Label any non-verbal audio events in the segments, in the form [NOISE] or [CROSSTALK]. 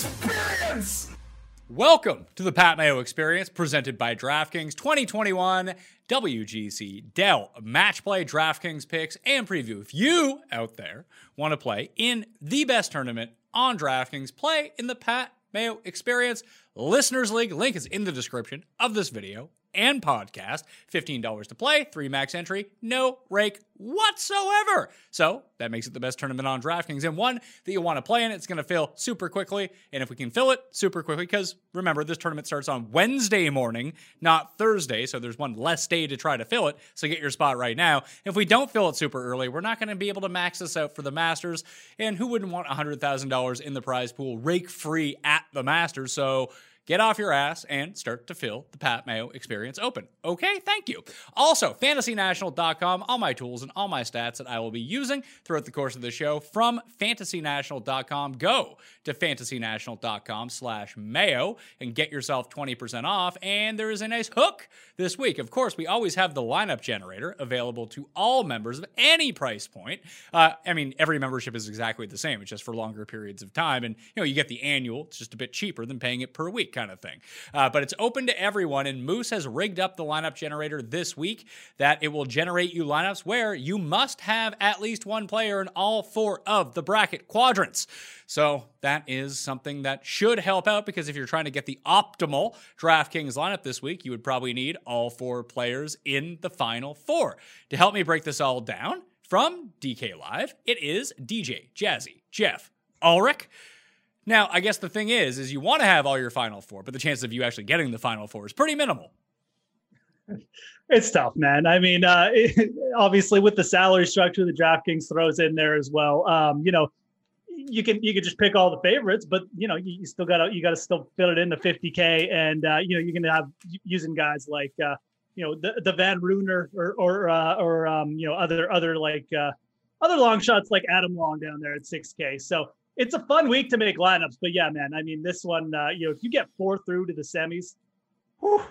Experience. Welcome to the Pat Mayo Experience presented by DraftKings 2021 WGC Dell Match Play DraftKings picks and preview. If you out there want to play in the best tournament on DraftKings, play in the Pat Mayo Experience Listeners League. Link is in the description of this video and podcast. $15 to play, three max entry, no rake whatsoever. So that makes it the best tournament on DraftKings and one that you want to play in. It's going to fill super quickly. And if we can fill it super quickly, because remember, this tournament starts on Wednesday morning, not Thursday. So there's one less day to try to fill it. So get your spot right now. If we don't fill it super early, we're not going to be able to max this out for the Masters. And who wouldn't want $100,000 in the prize pool rake free at the Masters? So get off your ass and start to fill the Pat Mayo experience open. Okay, thank you. Also, fantasynational.com, all my tools and all my stats that I will be using throughout the course of the show from fantasynational.com. Go to fantasynational.com slash mayo and get yourself 20% off. And there is a nice hook this week. Of course, we always have the lineup generator available to all members of any price point. Uh, I mean, every membership is exactly the same. It's just for longer periods of time. And, you know, you get the annual. It's just a bit cheaper than paying it per week kind of thing. Uh, but it's open to everyone. And Moose has rigged up the lineup generator this week that it will generate you lineups where you must have at least one player in all four of the bracket quadrants. So that is something that should help out because if you're trying to get the optimal DraftKings lineup this week, you would probably need all four players in the final four. To help me break this all down from DK Live, it is DJ, Jazzy, Jeff, Ulrich. Now, I guess the thing is, is you want to have all your final four, but the chance of you actually getting the final four is pretty minimal. [LAUGHS] It's tough, man. I mean, uh, it, [LAUGHS] obviously with the salary structure the DraftKings throws in there as well. Um, you know, you can you can just pick all the favorites, but you know you, you still got to you got to still fill it in the 50k, and uh, you know you're gonna have using guys like uh, you know the, the Van Rooyen or or uh, or um, you know other other like uh, other long shots like Adam Long down there at 6k. So it's a fun week to make lineups, but yeah, man. I mean, this one, uh, you know, if you get four through to the semis, whew,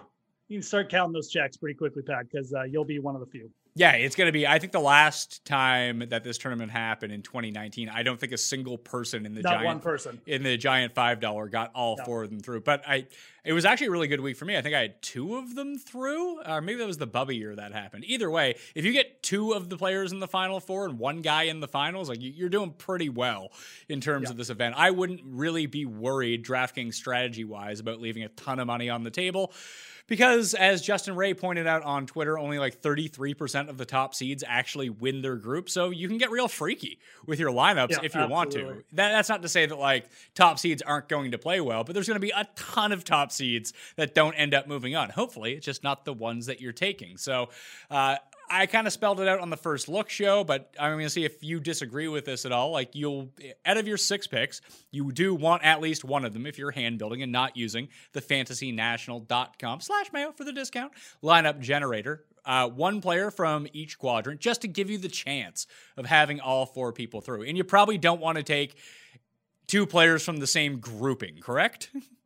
you can start counting those checks pretty quickly, Pat, because uh, you'll be one of the few. Yeah, it's going to be. I think the last time that this tournament happened in 2019, I don't think a single person in the Not giant one person. in the giant five dollar got all No. four of them through. But I, it was actually a really good week for me. I think I had two of them through, or maybe that was the Bubba year that happened. Either way, if you get two of the players in the final four and one guy in the finals, like you- you're doing pretty well in terms of this event. I wouldn't really be worried DraftKings strategy wise about leaving a ton of money on the table. Because as Justin Ray pointed out on Twitter, only like 33% of the top seeds actually win their group. So you can get real freaky with your lineups Yeah, if you want to. That, that's not to say that like top seeds aren't going to play well, but there's going to be a ton of top seeds that don't end up moving on. Hopefully, it's just not the ones that you're taking. So, uh, I kind of spelled it out on the first look show, but I'm going to see if you disagree with this at all. Like, you'll, out of your six picks, you do want at least one of them if you're hand building and not using the fantasynational.com slash mayo for the discount lineup generator. Uh, one player from each quadrant just to give you the chance of having all four people through. And you probably don't want to take two players from the same grouping, correct? [LAUGHS]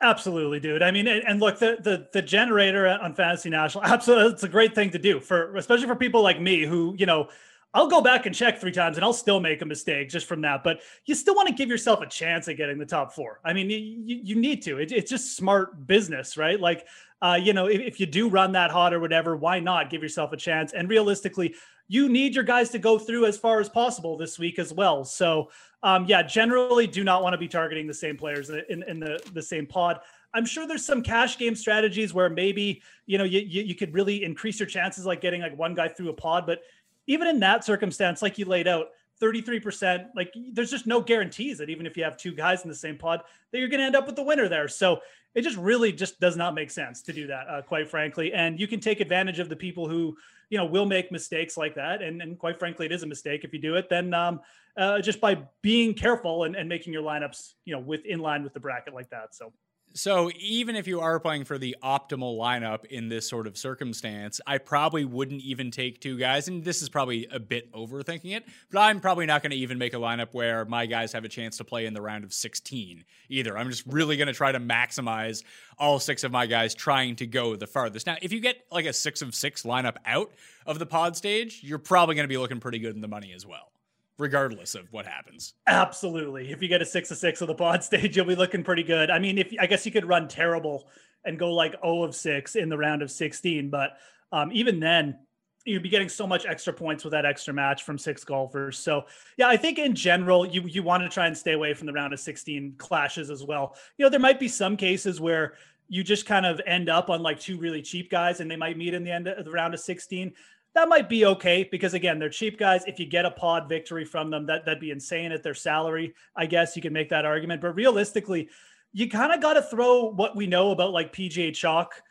Absolutely, dude. I mean, and, look, the, the the generator on Fantasy National, [LAUGHS] absolutely, it's a great thing to do for, especially for people like me who, you know, I'll go back and check three times and I'll still make a mistake just from that. But you still want to give yourself a chance at getting the top four. I mean, you, you need to. It, it's just smart business, right? Like, uh, you know, if, if you do run that hot or whatever, why not give yourself a chance? And realistically, you need your guys to go through as far as possible this week as well. So, um, yeah, generally do not want to be targeting the same players in, in the, the same pod. I'm sure there's some cash game strategies where maybe you know you, you, you could really increase your chances, like getting like one guy through a pod. But even in that circumstance, like you laid out, 33%, like there's just no guarantees that even if you have two guys in the same pod, that you're going to end up with the winner there. So it just really just does not make sense to do that, uh, quite frankly. And you can take advantage of the people who you know will make mistakes like that. And, and quite frankly it is a mistake if you do it. Then um, uh, just by being careful and, and making your lineups you know with in line with the bracket like that. So so even if you are playing for the optimal lineup in this sort of circumstance, I probably wouldn't even take two guys. And this is probably a bit overthinking it, but I'm probably not going to even make a lineup where my guys have a chance to play in the round of 16 either. I'm just really going to try to maximize all six of my guys trying to go the farthest. Now, if you get like a six of six lineup out of the pod stage, you're probably going to be looking pretty good in the money as well regardless of what happens. Absolutely. If you get a six of six of the pod [LAUGHS] stage, you'll be looking pretty good. I mean, if I guess you could run terrible and go like 0 of six in the round of 16, but um, even then, you'd be getting so much extra points with that extra match from six golfers. So yeah, I think in general, you you want to try and stay away from the round of 16 clashes as well. You know, there might be some cases where you just kind of end up on like two really cheap guys and they might meet in the end of the round of 16 that might be okay because again, they're cheap guys. If you get a pod victory from them, that that'd be insane at their salary. I guess you can make that argument, but realistically, you kind of got to throw what we know about like PGA Chalk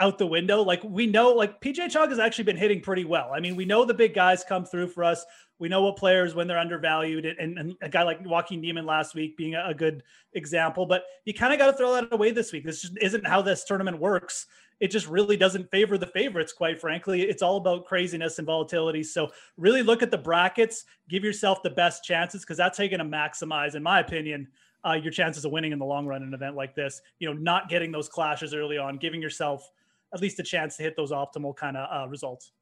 out the window. Like we know, like PGA Chalk has actually been hitting pretty well. I mean, we know the big guys come through for us. We know what players when they're undervalued, and, and a guy like Joaquin Niemann last week being a, a good example. But you kind of got to throw that away this week. This just isn't how this tournament works it just really doesn't favor the favorites, quite frankly. It's all about craziness and volatility. So really look at the brackets, give yourself the best chances because that's how you're going to maximize, in my opinion, uh, your chances of winning in the long run in an event like this. You know, not getting those clashes early on, giving yourself at least a chance to hit those optimal kind of uh, results.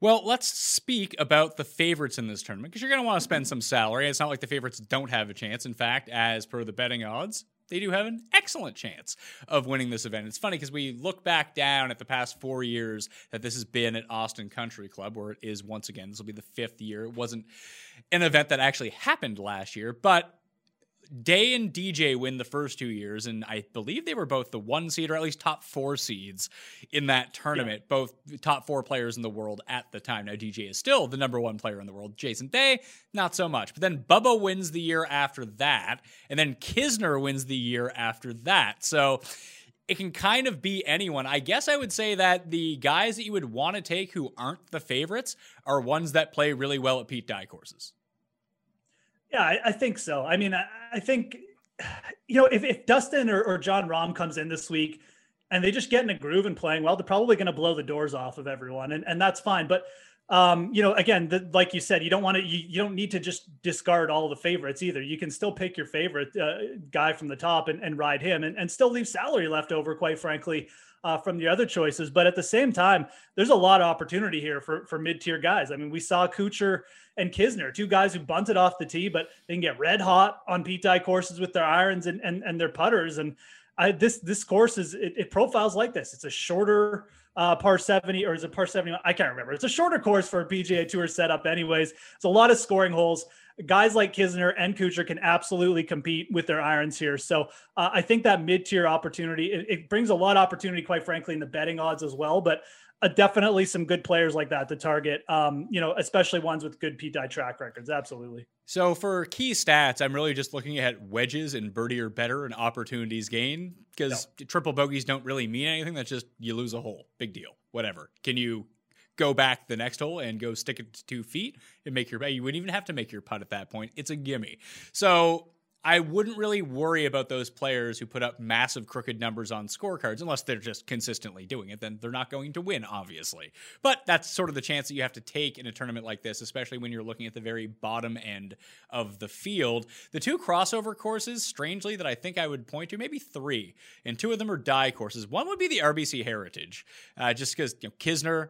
Well, let's speak about the favorites in this tournament because you're going to want to spend some salary. It's not like the favorites don't have a chance. In fact, as per the betting odds, they do have an excellent chance of winning this event. It's funny because we look back down at the past four years that this has been at Austin Country Club, where it is once again. This will be the fifth year. It wasn't an event that actually happened last year, but Day and DJ win the first two years, and I believe they were both the one seed or at least top four seeds in that tournament, yeah. both top four players in the world at the time. Now, DJ is still the number one player in the world. Jason Day, not so much. But then Bubba wins the year after that, and then Kisner wins the year after that. So it can kind of be anyone. I guess I would say that the guys that you would want to take who aren't the favorites are ones that play really well at Pete Dye courses. Yeah, I, I think so. I mean, I, I, think, you know, if, if Dustin or, or Jon Rahm comes in this week and they just get in a groove and playing well, they're probably going to blow the doors off of everyone, and, and that's fine. But um, you know, again, the, like you said, you don't want to, you, you don't need to just discard all the favorites either. You can still pick your favorite uh, guy from the top and, and ride him and, and still leave salary left over, quite frankly, uh, from the other choices. But at the same time, there's a lot of opportunity here for, for mid tier guys. I mean, we saw Kuchar and Kisner, two guys who bunted off the tee, but they can get red hot on Dye courses with their irons and, and, and their putters. And I, this this course is it, it profiles like this. It's a shorter uh, par 70 or is it par 71? I can't remember. It's a shorter course for a PGA Tour setup, anyways. It's a lot of scoring holes. Guys like Kisner and Kuchar can absolutely compete with their irons here. So uh, I think that mid tier opportunity it, it, brings a lot of opportunity, quite frankly, in the betting odds as well. But uh, definitely some good players like that to target. Um, you know, especially ones with good Pete Dye track records. Absolutely. So for key stats, I'm really just looking at wedges and birdie or better and opportunities gained because no. triple bogeys don't really mean anything. That's just you lose a hole. Big deal. Whatever. Can you go back the next hole and go stick it to two feet and make your you wouldn't even have to make your putt at that point. It's a gimme. So I wouldn't really worry about those players who put up massive crooked numbers on scorecards unless they're just consistently doing it. Then they're not going to win, obviously. But that's sort of the chance that you have to take in a tournament like this, especially when you're looking at the very bottom end of the field. The two crossover courses, strangely, that I think I would point to, maybe three, and two of them are Dye courses. One would be the RBC Heritage, uh, just because you know, Kisner,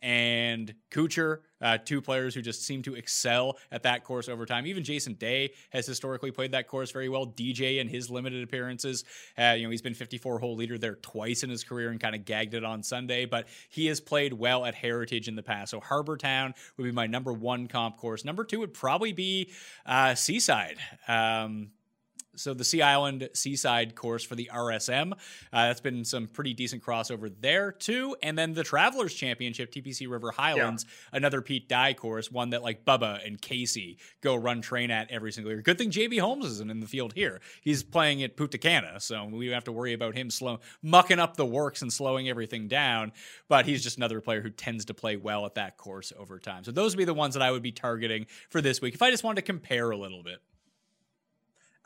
and Kuchar, uh, two players who just seem to excel at that course over time. Even Jason Day has historically played that course very well. DJ in his limited appearances, uh, you know, he's been 54 hole leader there twice in his career and kind of gagged it on Sunday, but he has played well at Heritage in the past. So Harbour Town would be my number one comp course. Number two would probably be uh, Seaside. Um, so the Sea Island Seaside course for the RSM. Uh, that's been some pretty decent crossover there too. And then the Travelers Championship, TPC River Highlands, yeah. another Pete Dye course, one that like Bubba and Casey go run train at every single year. Good thing JB Holmes isn't in the field here. He's playing at Punta Cana, so we don't have to worry about him slow mucking up the works and slowing everything down. But he's just another player who tends to play well at that course over time. So those would be the ones that I would be targeting for this week if I just wanted to compare a little bit.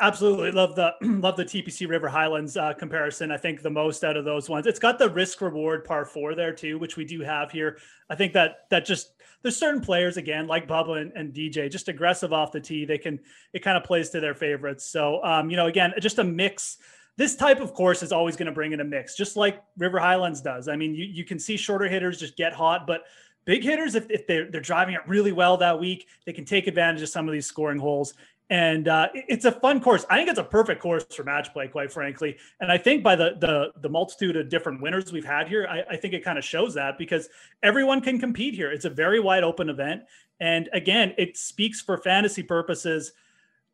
Absolutely love the [CLEARS THROAT] love the TPC River Highlands uh, comparison. I think the most out of those ones. It's got the risk reward par four there too, which we do have here. I think that that just there's certain players again like Bubba and, and DJ, just aggressive off the tee. They can it kind of plays to their favorites. So um, you know, again, just a mix. This type of course is always going to bring in a mix, just like River Highlands does. I mean, you, you can see shorter hitters just get hot, but big hitters, if, if they're, they're driving it really well that week, they can take advantage of some of these scoring holes and uh, it's a fun course. I think it's a perfect course for match play, quite frankly. And I think by the the, the multitude of different winners we've had here, I, I think it kind of shows that because everyone can compete here. It's a very wide open event, and again, it speaks for fantasy purposes.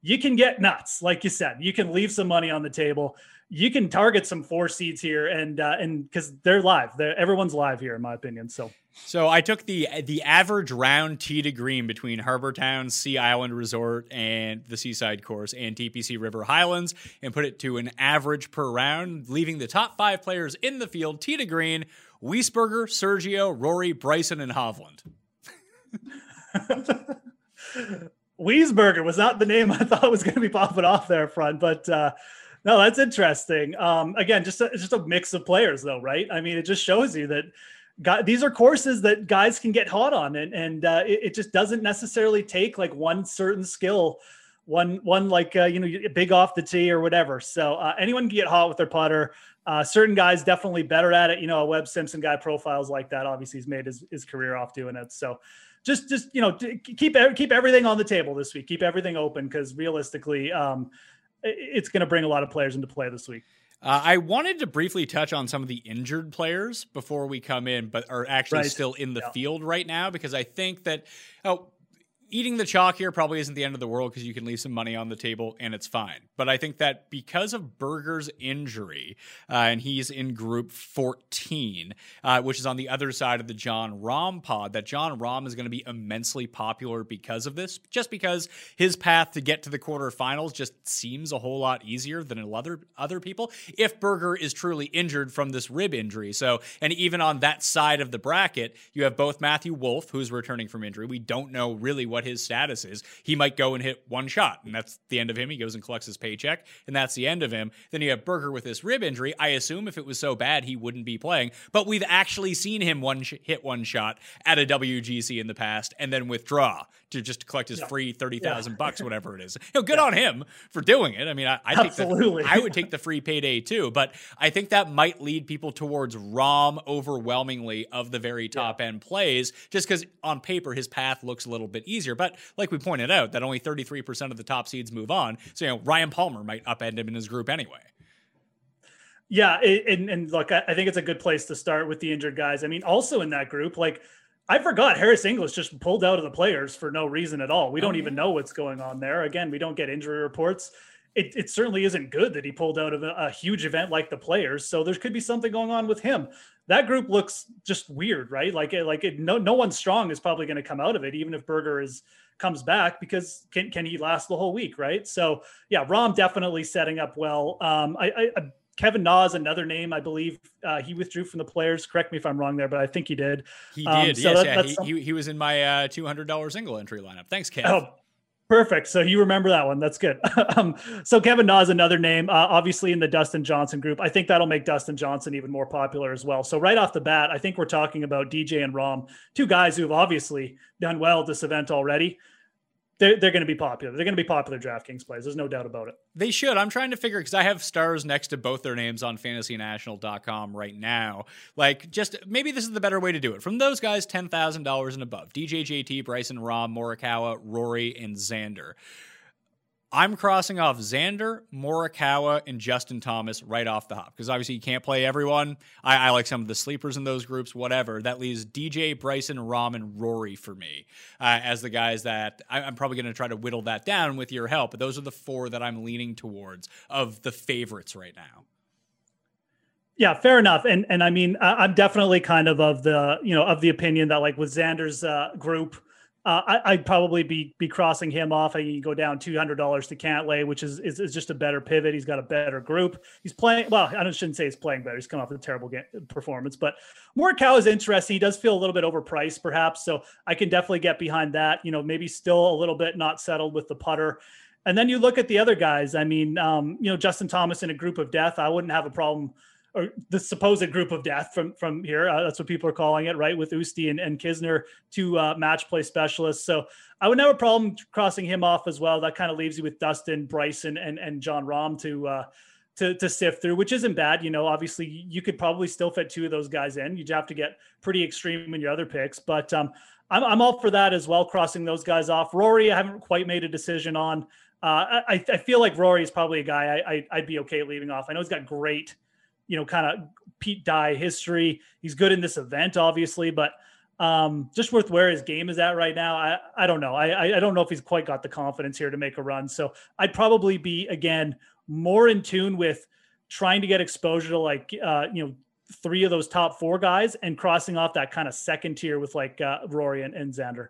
You can get nuts, like you said. You can leave some money on the table you can target some four seeds here, and uh, and because they're live, they're, everyone's live here, in my opinion. So. So I took the the average round tee to green between Harbour Town, Sea Island Resort, and the Seaside Course and TPC River Highlands, and put it to an average per round, leaving the top five players in the field tee to green: Wiesberger, Sergio, Rory, Bryson, and Hovland. [LAUGHS] Wiesberger was not the name I thought was going to be popping off there front, but uh, no, that's interesting. Um, again, just a, just a mix of players, though, right? I mean, it just shows you that these are courses that guys can get hot on, and and uh, it, it, just doesn't necessarily take like one certain skill, one one like uh, you know big off the tee or whatever. So uh, anyone can get hot with their putter. Uh, certain guys definitely better at it. You know, a Webb Simpson guy profiles like that. Obviously, he's made his, his career off doing it. So just just you know keep keep everything on the table this week. Keep everything open because realistically. Um, it's going to bring a lot of players into play this week. Uh, I wanted to briefly touch on some of the injured players before we come in, but are actually right. still in the yeah. field right now because I think that oh, eating the chalk here probably isn't the end of the world because you can leave some money on the table and it's fine. But I think that because of Berger's injury, uh, and he's in group 14, uh, which is on the other side of the Jon Rahm pod, that Jon Rahm is going to be immensely popular because of this, just because his path to get to the quarterfinals just seems a whole lot easier than other other people. If Berger is truly injured from this rib injury, so and even on that side of the bracket, you have both Matthew Wolff, who's returning from injury. We don't know really what what his status is. He might go and hit one shot, and that's the end of him. He goes and collects his paycheck, and that's the end of him. Then you have Berger with this rib injury. I assume if it was so bad, he wouldn't be playing. But we've actually seen him one sh- hit one shot at a WGC in the past, and then withdraw to just collect his yeah. free thirty thousand yeah. bucks, whatever it is. [LAUGHS] You know, good yeah. on him for doing it. I mean, I, I think that I would take the free payday too, but I think that might lead people towards Rahm overwhelmingly of the very top end plays, just because on paper his path looks a little bit easier. But like we pointed out, that only thirty three percent of the top seeds move on. So you know, Ryan Palmer might upend him in his group anyway. Yeah, and, and look, I think it's a good place to start with the injured guys. I mean, also in that group, like I forgot Harris English just pulled out of the players for no reason at all. We don't oh, even know what's going on there. Again, we don't get injury reports. It, it certainly isn't good that he pulled out of a, a, huge event like the players. So there could be something going on with him. That group looks just weird, right? Like it, like it, no no one strong is probably going to come out of it, even if Berger is comes back because can can he last the whole week, right? So yeah, Rahm definitely setting up well. Um, I, I Kevin Na is another name. I believe uh, he withdrew from the players. Correct me if I'm wrong there, but I think he did. He um, did. So yes, that, yeah. He, he, he, was in my uh, $200 single entry lineup. Thanks, Kev. Oh, perfect. So you remember that one. That's good. [LAUGHS] um, so Kevin Na is another name, uh, obviously in the Dustin Johnson group. I think that'll make Dustin Johnson even more popular as well. So right off the bat, I think we're talking about DJ and Rahm, two guys who have obviously done well at this event already they're, they're going to be popular. They're going to be popular DraftKings plays. There's no doubt about it. They should. I'm trying to figure because I have stars next to both their names on fantasynational.com right now. Like, just maybe this is the better way to do it. From those guys, $10,000 and above DJ, JT, Bryson, Rahm, Morikawa, Rory, and Xander. I'm crossing off Xander, Morikawa, and Justin Thomas right off the hop because obviously you can't play everyone. I, I, like some of the sleepers in those groups, whatever. That leaves DJ, Bryson, Rahm, and Rory for me uh, as the guys that I, am probably going to try to whittle that down with your help. But those are the four that I'm leaning towards of the favorites right now. Yeah, fair enough. And and I mean, I'm definitely kind of of the you know of the opinion that like with Xander's uh, group uh, I, would probably be be crossing him off. I can go down two hundred dollars to Cantlay, which is, is, is just a better pivot. He's got a better group. He's playing well. I shouldn't say he's playing better. He's come off a terrible game, performance, but Morikawa is interesting. He does feel a little bit overpriced, perhaps. So I can definitely get behind that. You know, maybe still a little bit not settled with the putter. And then you look at the other guys. I mean, um, you know, Justin Thomas in a group of death. I wouldn't have a problem or the supposed group of death from from here. Uh, that's what people are calling it, right? With Oosty and, and Kisner, two uh, match play specialists. So I would have a problem crossing him off as well. That kind of leaves you with Dustin, Bryson, and and Jon Rahm to uh, to to sift through, which isn't bad. You know, obviously you could probably still fit two of those guys in. You'd have to get pretty extreme in your other picks, but um, I'm I'm all for that as well. Crossing those guys off. Rory, I haven't quite made a decision on. Uh, I, I feel like Rory is probably a guy I, I would be okay leaving off. I know he's got great you know, kind of Pete Dye history. He's good in this event, obviously, but um, just worth where his game is at right now, I, I don't know. I, I don't know if he's quite got the confidence here to make a run. So I'd probably be again more in tune with trying to get exposure to like uh, you know three of those top four guys and crossing off that kind of second tier with like uh, Rory and, and Xander.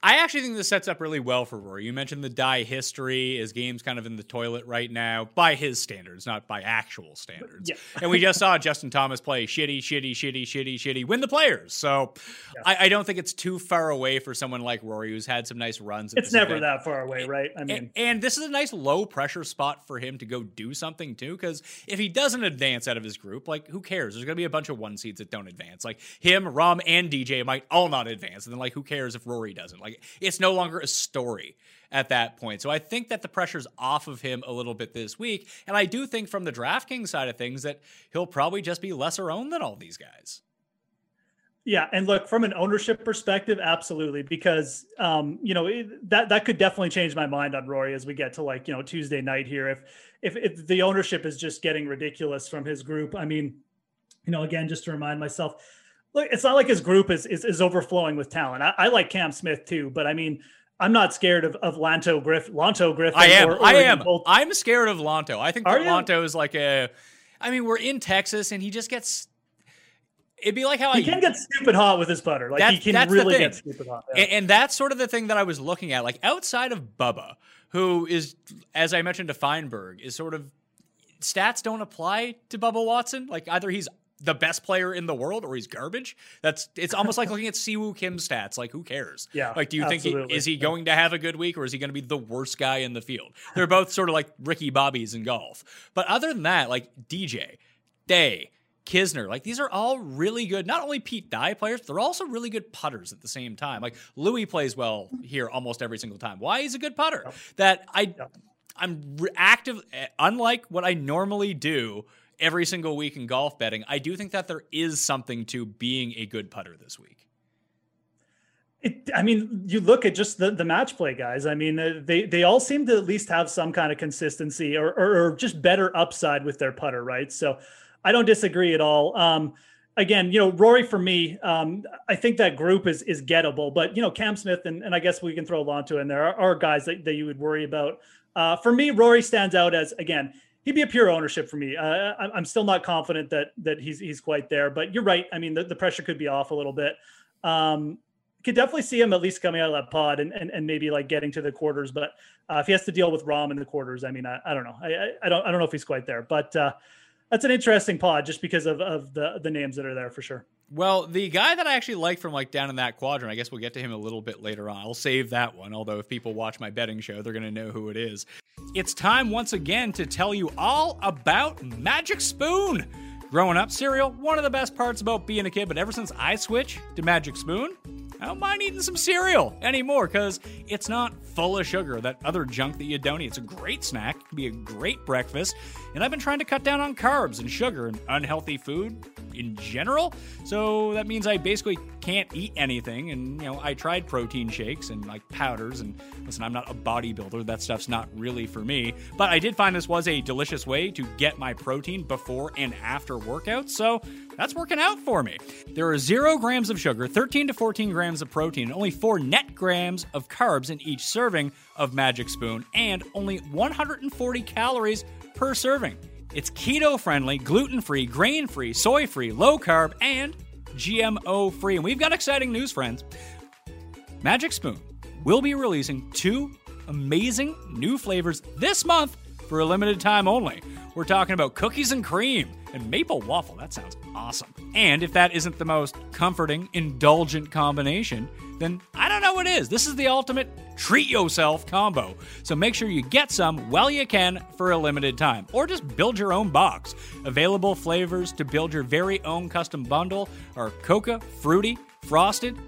I actually think this sets up really well for Rory. You mentioned the Dye history. His game's kind of in the toilet right now by his standards, not by actual standards. Yeah. and we just saw Justin Thomas play shitty, shitty, shitty, shitty, shitty, win the players. So yeah. I, I, don't think it's too far away for someone like Rory who's had some nice runs. It's never event. that far away, right? I mean, and, and, this is a nice low pressure spot for him to go do something too. Because if he doesn't advance out of his group, like who cares? There's going to be a bunch of one seeds that don't advance. Like him, Rahm, and DJ might all not advance. And then like who cares if Rory doesn't? Like like it's no longer a story at that point. So I think that the pressure's off of him a little bit this week. And I do think from the DraftKings side of things that he'll probably just be lesser owned than all these guys. Yeah, and look from an ownership perspective, absolutely, because um, you know that that could definitely change my mind on Rory as we get to like you know Tuesday night here. If if, if the ownership is just getting ridiculous from his group, I mean, you know, again, just to remind myself, look, it's not like his group is is, is overflowing with talent. I, I, like Cam Smith too, but I mean, I'm not scared of, of Lanto Griff Lanto Griffin. I am. Or, or I am. Both. I'm scared of Lanto. I think that Lanto is like a. I mean, we're in Texas, and he just gets. It'd be like how he I, can get stupid hot with his putter. Like he can really get stupid hot. Yeah. And, and that's sort of the thing that I was looking at. Like outside of Bubba, who is, as I mentioned to Feinberg, is sort of stats don't apply to Bubba Watson. Like either he's the best player in the world or he's garbage. That's it's almost like looking at Si Woo Kim stats. Like who cares? Yeah. Like do you absolutely. think he, is he going to have a good week or is he going to be the worst guy in the field? They're both sort of like Ricky Bobbies in golf. But other than that, like DJ, Day, Kisner, like these are all really good. Not only Pete Dye players, they're also really good putters at the same time. Like Louis plays well here almost every single time. Why he's a good putter? Yep. That I. Yep. I'm active, eh, unlike what I normally do every single week in golf betting, I do think that there is something to being a good putter this week. It, I mean, you look at just the, the match play guys. I mean, uh, they they all seem to at least have some kind of consistency or, or, or just better upside with their putter, right? So, I don't disagree at all. Um, again, you know, Rory for me, um, I think that group is is gettable. But you know, Cam Smith and, and I guess we can throw Lanto in there are, are guys that, that you would worry about. Uh, for me, Rory stands out as again he'd be a pure ownership for me. Uh, I'm still not confident that that he's he's quite there, but you're right. I mean, the, the pressure could be off a little bit. Um, could definitely see him at least coming out of that pod and, and, and maybe like getting to the quarters. But uh, if he has to deal with Rahm in the quarters, I mean, I, I don't know. I, I, don't I don't know if he's quite there. But uh, that's an interesting pod just because of, of the the names that are there for sure. Well, the guy that I actually like from like down in that quadrant, I guess we'll get to him a little bit later on. I'll save that one, although if people watch my betting show, they're going to know who it is. It's time once again to tell you all about Magic Spoon. Growing up, cereal, one of the best parts about being a kid, but ever since I switched to Magic Spoon, I don't mind eating some cereal anymore because it's not full of sugar, that other junk that you don't eat. It's a great snack, it can be a great breakfast, and I've been trying to cut down on carbs and sugar and unhealthy food in general. So that means I basically can't eat anything. And, you know, I tried protein shakes and like powders. And listen, I'm not a bodybuilder. That stuff's not really for me. But I did find this was a delicious way to get my protein before and after workouts. So that's working out for me. There are zero grams of sugar, 13 to 14 grams of protein, and only four net grams of carbs in each serving of Magic Spoon, and only 140 calories per serving. It's keto friendly, gluten free, grain free, soy free, low carb, and GMO free. And we've got exciting news, friends. Magic Spoon will be releasing two amazing new flavors this month for a limited time only. We're talking about cookies and cream and maple waffle. That sounds awesome. And if that isn't the most comforting, indulgent combination, then I don't know what is. This is the ultimate treat yourself combo. So make sure you get some while you can for a limited time, or just build your own box. Available flavors to build your very own custom bundle are cocoa, fruity, frosted,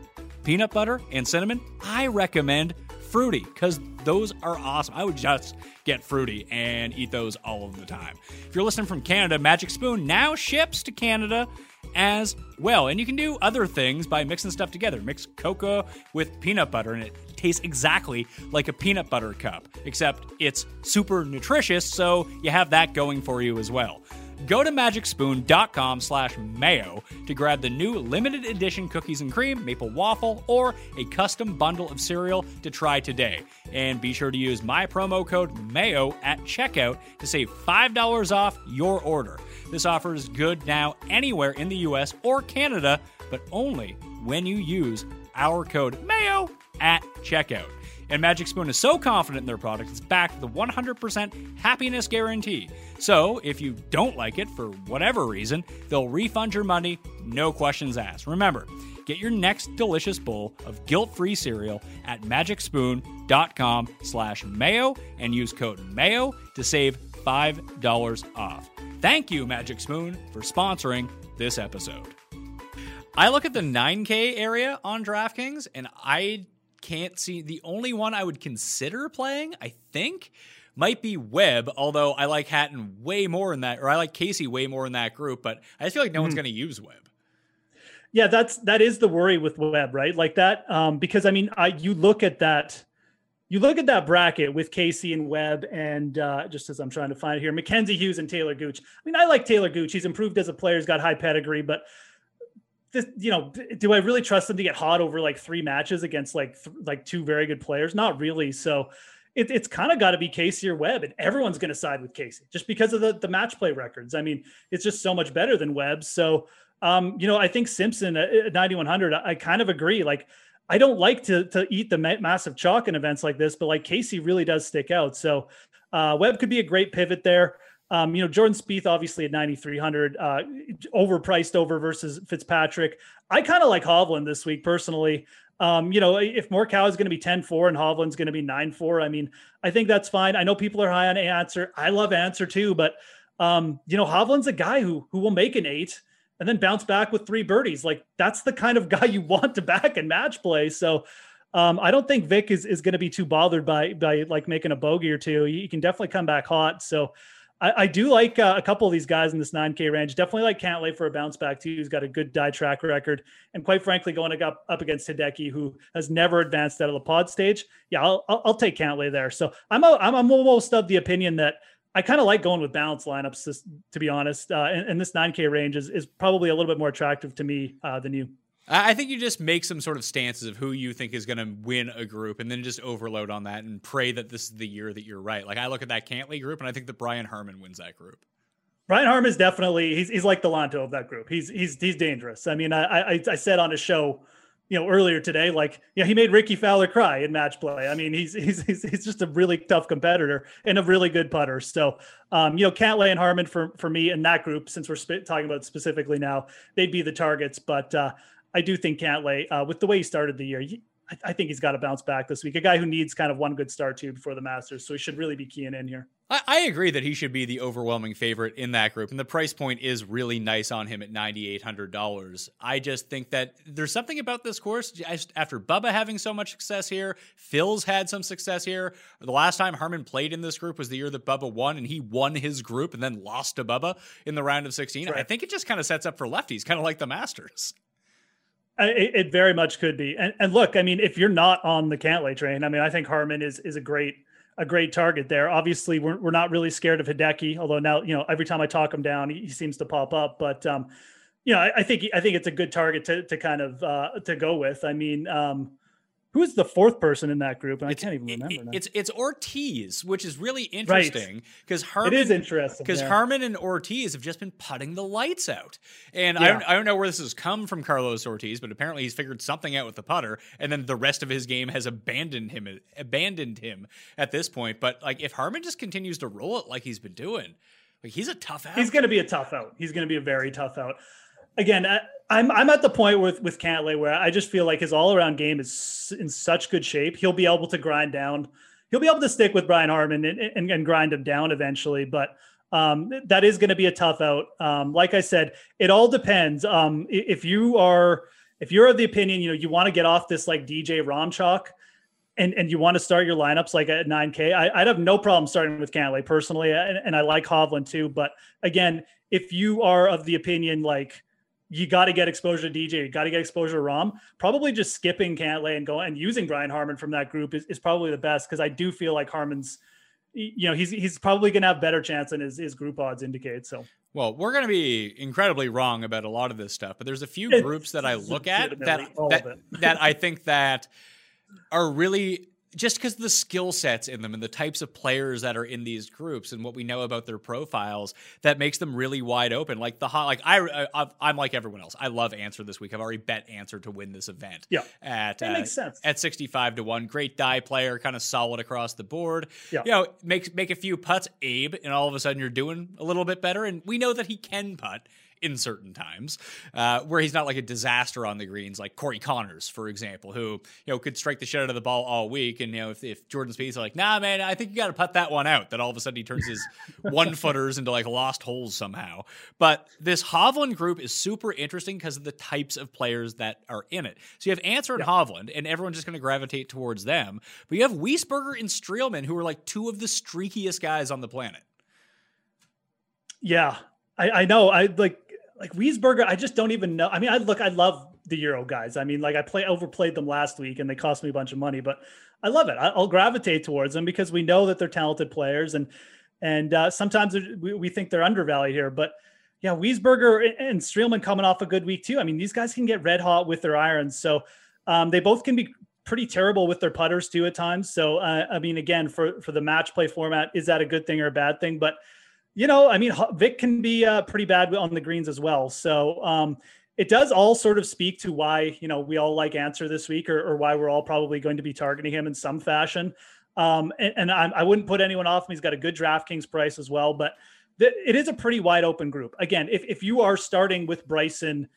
peanut butter, and cinnamon. I recommend fruity because those are awesome. I would just get fruity and eat those all of the time. If you're listening from Canada, Magic Spoon now ships to Canada as well. And you can do other things by mixing stuff together. Mix cocoa with peanut butter, and it tastes exactly like a peanut butter cup, except it's super nutritious, so you have that going for you as well. Go to magicspoon.com slash mayo to grab the new limited edition cookies and cream, maple waffle, or a custom bundle of cereal to try today. And be sure to use my promo code MAYO at checkout to save $5 off your order. This offer is good now anywhere in the US or Canada, but only when you use our code MAYO at checkout. And Magic Spoon is so confident in their product, it's backed with a 100% happiness guarantee. So if you don't like it for whatever reason, they'll refund your money, no questions asked. Remember, get your next delicious bowl of guilt-free cereal at magicspoon.com slash mayo and use code mayo to save $5 off. Thank you, Magic Spoon, for sponsoring this episode. I look at the 9K area on DraftKings and I can't see the only one I would consider playing, I think, might be Webb, although I like Hatton way more in that, or I like Casey way more in that group, but I just feel like no mm. one's going to use Webb. Yeah, that's that is the worry with Webb, right? Like that, um, because I mean, I you look at that, you look at that bracket with Casey and Webb, and uh, just as I'm trying to find it here, Mackenzie Hughes and Taylor Gooch. I mean, I like Taylor Gooch; he's improved as a player, he's got high pedigree, but this, you know, do I really trust them to get hot over like three matches against like th- like two very good players? Not really. So it, it's kind of got to be Casey or Webb, and everyone's going to side with Casey just because of the the match play records. I mean, it's just so much better than Webb. So, um, you know, I think Simpson at 9100. I, I kind of agree. Like, I don't like to to eat the massive chalk in events like this, but like Casey really does stick out. So, uh, Webb could be a great pivot there. Um, you know, Jordan Spieth obviously at 9,300, uh, overpriced over versus Fitzpatrick. I kind of like Hovland this week personally. Um, you know, if Morikawa is going to be 10-4 and Hovland's going to be 9-4, I mean, I think that's fine. I know people are high on Ancer. I love Ancer too, but um, you know, Hovland's a guy who who will make an eight and then bounce back with three birdies. Like that's the kind of guy you want to back in match play. So um, I don't think Vic is, is going to be too bothered by by like making a bogey or two. He, he can definitely come back hot. So I, do like uh, a couple of these guys in this 9K range. Definitely like Cantlay for a bounce back too. He's got a good Dye track record, and quite frankly, going up up against Hideki, who has never advanced out of the pod stage. Yeah, I'll I'll, I'll take Cantlay there. So I'm a, I'm almost of the opinion that I kind of like going with balance lineups, to be honest. Uh, and, and, this 9K range is, is probably a little bit more attractive to me uh, than you. I think you just make some sort of stances of who you think is going to win a group, and then just overload on that and pray that this is the year that you're right. Like I look at that Cantlay group, and I think that Brian Harman wins that group. Brian Harman is definitely he's he's like the Lanto of that group. He's he's he's dangerous. I mean, I I, I said on a show you know, earlier today, like, yeah, he made Rickie Fowler cry in match play. I mean, he's he's he's, he's just a really tough competitor and a really good putter. So, um, you know, Cantlay and Harman for for me in that group, since we're sp- talking about specifically now, they'd be the targets. But uh, I do think Cantlay, uh, with the way he started the year, he, I, I think he's got to bounce back this week. A guy who needs kind of one good start too before the Masters, so he should really be keying in here. I, I agree that he should be the overwhelming favorite in that group, and the price point is really nice on him at ninety eight hundred dollars. I just think that there's something about this course. Just after Bubba having so much success here, Phil's had some success here. The last time Harman played in this group was the year that Bubba won, and he won his group and then lost to Bubba in the round of sixteen. Right. I think it just kind of sets up for lefties, kind of like the Masters. It, it, very much could be. And, and look, I mean, if you're not on the Cantlay train, I mean, I think Harman is is a great a great target there. Obviously, we're, we're not really scared of Hideki, although now you know every time I talk him down, he, he seems to pop up. But um, you know, I, I, think I think it's a good target to to kind of uh, to go with. I mean, um, Who's the fourth person in that group? And it's, I can't even remember. It, it's it's Ortiz, which is really interesting because right. Harman. It is interesting because yeah. Harman and Ortiz have just been putting the lights out, and yeah. I don't I don't know where this has come from Carlos Ortiz, but apparently he's figured something out with the putter, and then the rest of his game has abandoned him abandoned him at this point. But like if Harman just continues to roll it like he's been doing, like he's a tough out. He's going to be a tough out. He's going to be a very tough out. Again, I, I'm I'm at the point with with Cantlay where I just feel like his all around game is in such good shape. He'll be able to grind down. He'll be able to stick with Brian Harman and, and, and grind him down eventually. But um, that is going to be a tough out. Um, like I said, it all depends. Um, if you are if you're of the opinion, you know, you want to get off this like DJ Rahm chalk and, and you want to start your lineups like at 9K, I, would have no problem starting with Cantlay personally. And, and I like Hovland too. But again, if you are of the opinion like you got to get exposure to DJ, you got to get exposure to Rahm. Probably just skipping Cantlay and going and using Brian Harman from that group is, is probably the best because I do feel like Harman's, you know, he's he's probably going to have better chance than his, his group odds indicate. So, well, we're going to be incredibly wrong about a lot of this stuff, but there's a few [LAUGHS] groups that I look at that that, that I think that are really just because the skill sets in them and the types of players that are in these groups and what we know about their profiles that makes them really wide open. Like the hot like i, I am like everyone else. I love Ancer this week. I've already bet Ancer to win this event yeah. at that uh, makes sense. at 65 to 1 great Dye player kind of solid across the board. Yeah. You know make make a few putts abe and all of a sudden you're doing a little bit better and we know that he can putt in certain times, uh, where he's not like a disaster on the greens, like Corey Conners, for example, who you know could strike the shit out of the ball all week, and you know if, if Jordan Spieth's like, nah, man, I think you got to put that one out, that all of a sudden he turns his [LAUGHS] one footers into like lost holes somehow. But this Hovland group is super interesting because of the types of players that are in it. So you have Ancer and yeah. Hovland, and everyone's just going to gravitate towards them. But you have Wiesberger and Streelman, who are like two of the streakiest guys on the planet. Yeah, I, I know. I like like Wiesberger, I just don't even know. I mean, I look, I love the Euro guys. I mean, like I play overplayed them last week and they cost me a bunch of money, but I love it. I'll gravitate towards them because we know that they're talented players and and uh, sometimes we, we think they're undervalued here, but yeah, Wiesberger and Streelman coming off a good week too. I mean, these guys can get red hot with their irons, so um, they both can be pretty terrible with their putters too at times. So uh, I mean, again, for for the match play format, is that a good thing or a bad thing? But you know, I mean, Vic can be uh, pretty bad on the greens as well. So um, it does all sort of speak to why, you know, we all like Ancer this week or, or why we're all probably going to be targeting him in some fashion. Um, and, and I, I, wouldn't put anyone off him. He's got a good DraftKings price as well, but th- it is a pretty wide open group. Again, if, if you are starting with Bryson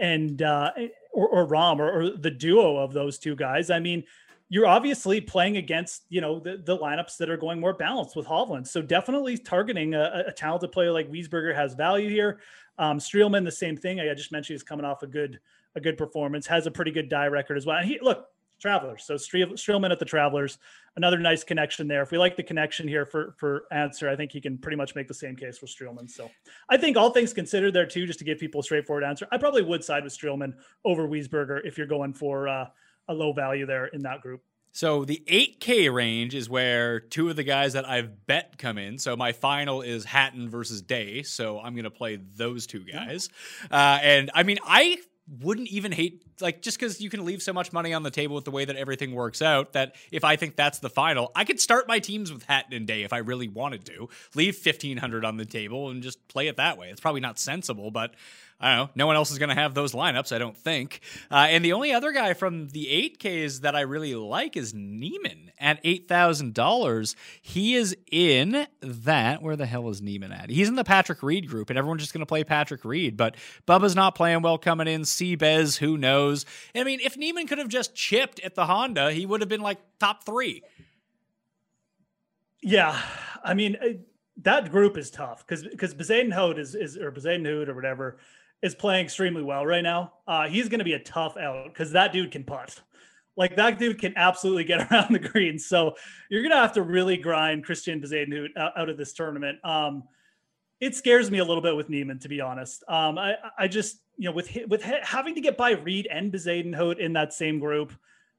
and uh, or, or Rahm or, or the duo of those two guys, I mean, you're obviously playing against you know the, the lineups that are going more balanced with Hovland. So definitely targeting a, a talented player like Wiesberger has value here. Um, Streelman, the same thing. I just mentioned he's coming off a good a good performance, has a pretty good Dye record as well. And he look Travelers. So Streelman at the Travelers, another nice connection there. If we like the connection here for for Ancer, I think he can pretty much make the same case for Streelman. So I think all things considered there too, just to give people a straightforward answer, I probably would side with Streelman over Wiesberger if you're going for uh, a low value there in that group. So the 8K range is where two of the guys that I've bet come in. So my final is Hatton versus Day. So I'm going to play those two guys. Uh, and I mean, I wouldn't even hate like just because you can leave so much money on the table with the way that everything works out that if I think that's the final, I could start my teams with Hatton and Day if I really wanted to. Leave fifteen hundred on the table and just play it that way. It's probably not sensible, but I don't know. No one else is going to have those lineups, I don't think. Uh, and the only other guy from the 8Ks that I really like is Niemann at $8,000. He is in that. Where the hell is Niemann at? He's in the Patrick Reed group, and everyone's just going to play Patrick Reed. But Bubba's not playing well coming in. Seabez, who knows? I mean, if Niemann could have just chipped at the Honda, he would have been like top three. Yeah. I mean, uh, that group is tough because because Bezuidenhout is is or Bezuidenhout or whatever is playing extremely well right now. Uh, he's going to be a tough out because that dude can putt. Like that dude can absolutely get [LAUGHS] around the green. So you're going to have to really grind Christian Bezuidenhout out, of this tournament. Um, it scares me a little bit with Niemann, to be honest. Um, I, I just, you know, with with having to get by Reed and Bezuidenhout in that same group,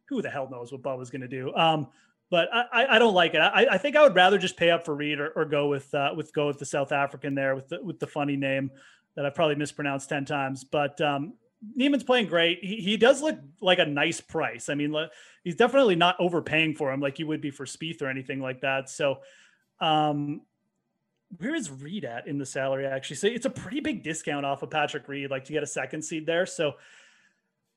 who the hell knows what Bubba's going to do? Um, but I, I don't like it. I, I think I would rather just pay up for Reed or, or go with uh, with go with the South African there with the with the funny name that I've probably mispronounced ten times. But um, Niemann's playing great. He, he does look like a nice price. I mean, he's definitely not overpaying for him like you would be for Spieth or anything like that. So, um, where is Reed at in the salary? Actually, so it's a pretty big discount off of Patrick Reed, like to get a second seed there. So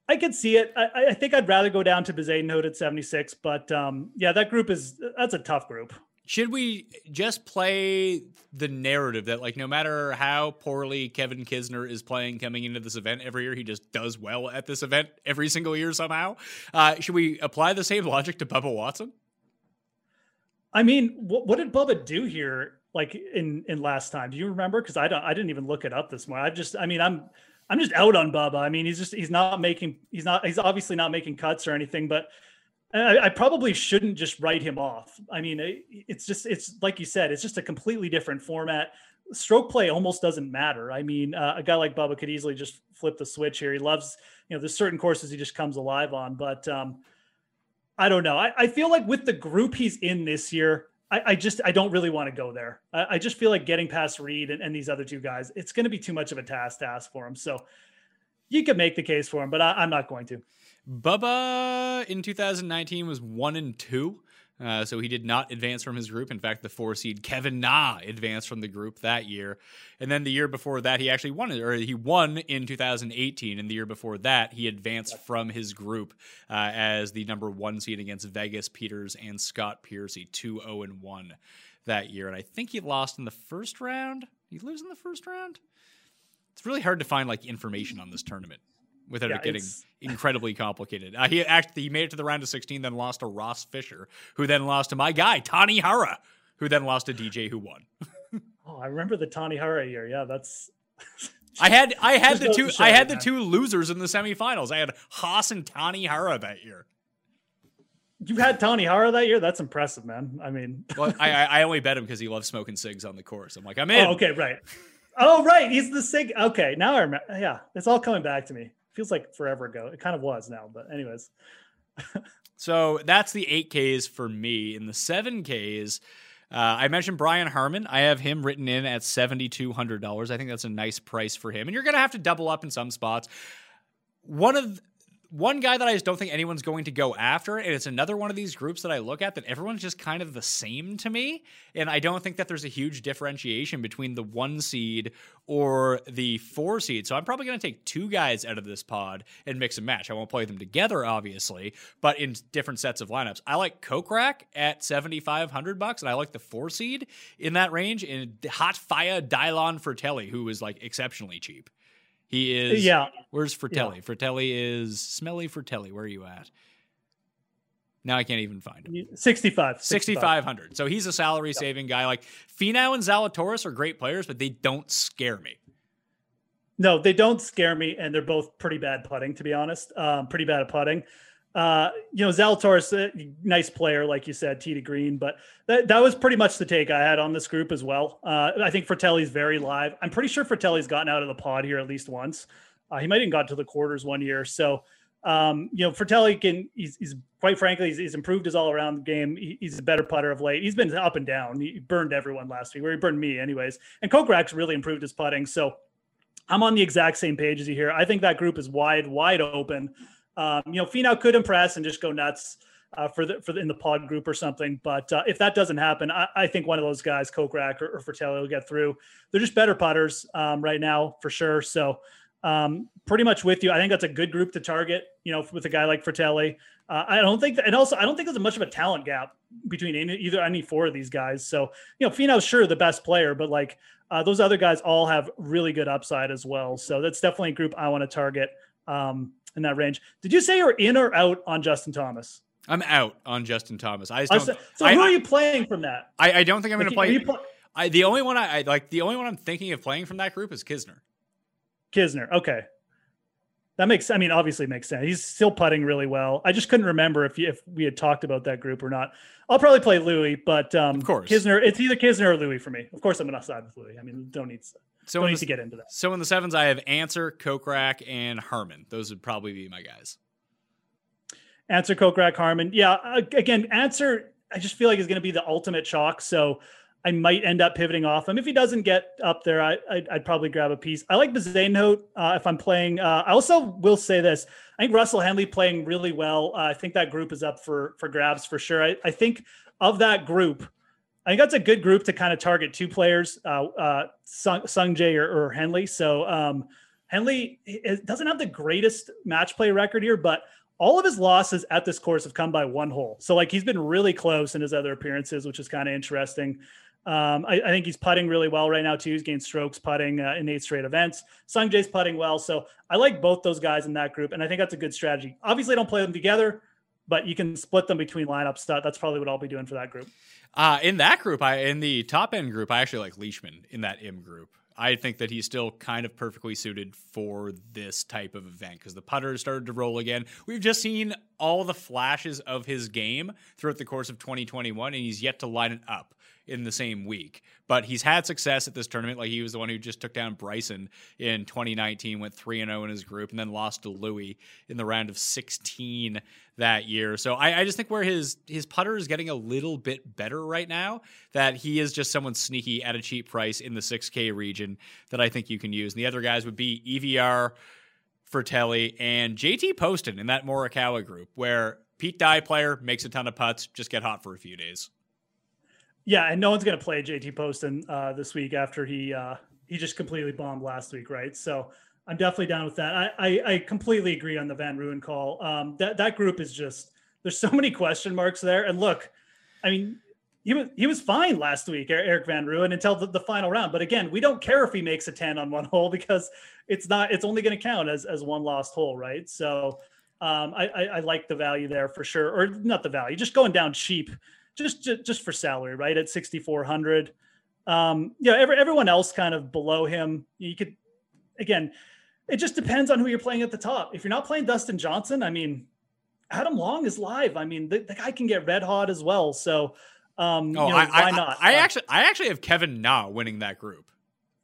I could see it. I, I, think I'd rather go down to Bezuidenhout at 76, but um, yeah, that group is that's a tough group. Should we just play the narrative that, like, no matter how poorly Kevin Kisner is playing coming into this event every year, he just does well at this event every single year somehow? Uh, should we apply the same logic to Bubba Watson? I mean, what, what did Bubba do here? Like in in last time, do you remember? Because I don't, I didn't even look it up this morning. I just, I mean, I'm I'm just out on Bubba. I mean, he's just he's not making he's not he's obviously not making cuts or anything, but I, I probably shouldn't just write him off. I mean, it, it's just it's like you said, it's just a completely different format. Stroke play almost doesn't matter. I mean, uh, a guy like Bubba could easily just flip the switch here. He loves, you know, there's certain courses he just comes alive on, but um, I don't know. I, I feel like with the group he's in this year, I, I, just I don't really want to go there. I, I, just feel like getting past Reed and, and these other two guys, it's going to be too much of a task to ask for him. So you could make the case for him, but I, am not going to. Bubba in 2019 was one and two. Uh, so he did not advance from his group. In fact, the four seed Kevin Na advanced from the group that year, and then the year before that he actually won it, or he won in 2018. And the year before that he advanced from his group uh, as the number one seed against Vegas Pieters and Scott Piercy, two zero oh and one that year. And I think he lost in the first round. He lose in the first round. It's really hard to find like information on this tournament without yeah, it getting [LAUGHS] incredibly complicated. Uh, he actually he made it to the round of 16, then lost to Ross Fisher, who then lost to my guy Tanihara, who then lost to DJ, who won. [LAUGHS] oh, I remember the Tanihara year. Yeah, that's. [LAUGHS] I had I had the two I had the two losers in the semifinals. I had Haas and Tanihara that year. You had Tanihara that year. That's impressive, man. I mean, well, I I only bet him because he loves smoking cigs on the course. I'm like, I'm in. Oh, okay, right. Oh, right. He's the sig. Okay, now I remember. Yeah, it's all coming back to me feels like forever ago. It kind of was now, but anyways. [LAUGHS] so that's the 8Ks for me. In the 7Ks, uh, I mentioned Brian Harman. I have him written in at $7,200. I think that's a nice price for him. And you're going to have to double up in some spots. One of one guy that I just don't think anyone's going to go after, and it's another one of these groups that I look at that everyone's just kind of the same to me. And I don't think that there's a huge differentiation between the one seed or the four seed. So I'm probably going to take two guys out of this pod and mix and match. I won't play them together, obviously, but in different sets of lineups. I like Kokrak at 7,500 bucks, and I like the four seed in that range, and Hot Fire Dylan Frittelli, who is like exceptionally cheap. He is. Yeah. Where's Frittelli? Yeah. Frittelli is smelly Frittelli. Where are you at? Now I can't even find him. 65. 6,500. So he's a salary saving guy. Like Finau and Zalatoris are great players, but they don't scare me. No, they don't scare me. And they're both pretty bad putting, to be honest. Um, pretty bad at putting. Uh, you know, Zalatoris, uh, nice player, like you said, T to green, but that, that was pretty much the take I had on this group as well. Uh, I think Frittelli's very live. I'm pretty sure Frittelli's gotten out of the pod here at least once. Uh, he might even got to the quarters one year. So, um, you know, Frittelli can, he's, he's quite frankly, he's, he's, improved his all around game. He, he's a better putter of late. He's been up and down. He burned everyone last week, where he burned me anyways. And Kokrak's really improved his putting. So I'm on the exact same page as you here. I think that group is wide, wide open. Um, you know, Finau could impress and just go nuts uh, for the for the, in the pod group or something. But uh, if that doesn't happen, I, I, think one of those guys, Kokrak or, or Frittelli, will get through. They're just better putters um, right now for sure. So Um, pretty much with you. I think that's a good group to target. You know, with a guy like Frittelli. Uh, I don't think, that, and also I don't think there's much of a talent gap between any, either any four of these guys. So you know, Finau's sure the best player, but like uh, those other guys all have really good upside as well. So that's definitely a group I want to target um, in that range. Did you say you're in or out on Justin Thomas? I'm out on Justin Thomas. I so, so who are you playing from that? I, I don't think I'm like, going to play. I, the only one I, I, like, the only one I'm thinking of playing from that group is Kisner. Kisner, okay, that makes. I mean, obviously makes sense. He's still putting really well. I just couldn't remember if you, if we had talked about that group or not. I'll probably play Louis, but um, of course, Kisner. It's either Kisner or Louis for me. Of course, I'm going to side with Louis. I mean, don't need. So don't need the, to get into that. So in the sevens, I have Ancer, Kokrak, and Harman. Those would probably be my guys. Ancer, Kokrak, Harman. Yeah, again, Ancer, I just feel like is going to be the ultimate chalk. So I might end up pivoting off him. If he doesn't get up there, I, would probably grab a piece. I like Bezuidenhout uh, if I'm playing. Uh, I also will say this. I think Russell Henley playing really well. Uh, I think that group is up for for grabs for sure. I, I think of that group, I think that's a good group to kind of target two players, uh, uh, Sung, Jae or, or, Henley. So um, Henley doesn't have the greatest match play record here, but all of his losses at this course have come by one hole. So like he's been really close in his other appearances, which is kind of interesting. Um, I, I, think he's putting really well right now too. He's gained strokes putting uh, in eight straight events. Sung Jae's putting well, so I like both those guys in that group, and I think that's a good strategy. Obviously, I don't play them together, but you can split them between lineups. That's probably what I'll be doing for that group. Uh, in that group, I in the top end group, I actually like Leishman in that M group. I think that he's still kind of perfectly suited for this type of event because the putter started to roll again. We've just seen all the flashes of his game throughout the course of 2021, and he's yet to line it up in the same week. But he's had success at this tournament. Like he was the one who just took down Bryson in 2019, went 3 and 0 in his group, and then lost to Louis in the round of 16 that year. So I, I just think where his his putter is getting a little bit better right now, that he is just someone sneaky at a cheap price in the 6K region that I think you can use. And the other guys would be EVR. Frittelli and JT Poston in that Morikawa group, where Pete Dye player makes a ton of putts, just get hot for a few days. Yeah, and no one's going to play JT Poston uh, this week after he uh, he just completely bombed last week, right? So I'm definitely down with that. I I, I completely agree on the Van Rooyen call. Um, that that group is just there's so [LAUGHS] many question marks there. And look, I mean, he was he was fine last week, Eric Van Rooyen, until the, the, final round. But again, we don't care if he makes a 10 on one [LAUGHS] hole because it's not it's only going to count as as one lost hole, right? So um, I, I, I like the value there for sure, or not the value, just going down cheap just just, just for salary, right? At 6400. Um, yeah, every, everyone else kind of below him. You could again, it just depends on who you're playing at the top. If you're not playing Dustin Johnson, I mean, Adam Long is live. I mean, the, the guy can get red hot as well. So, um, oh, you know, I, why I, not? I, I, actually, I actually have Kevin Na winning that group,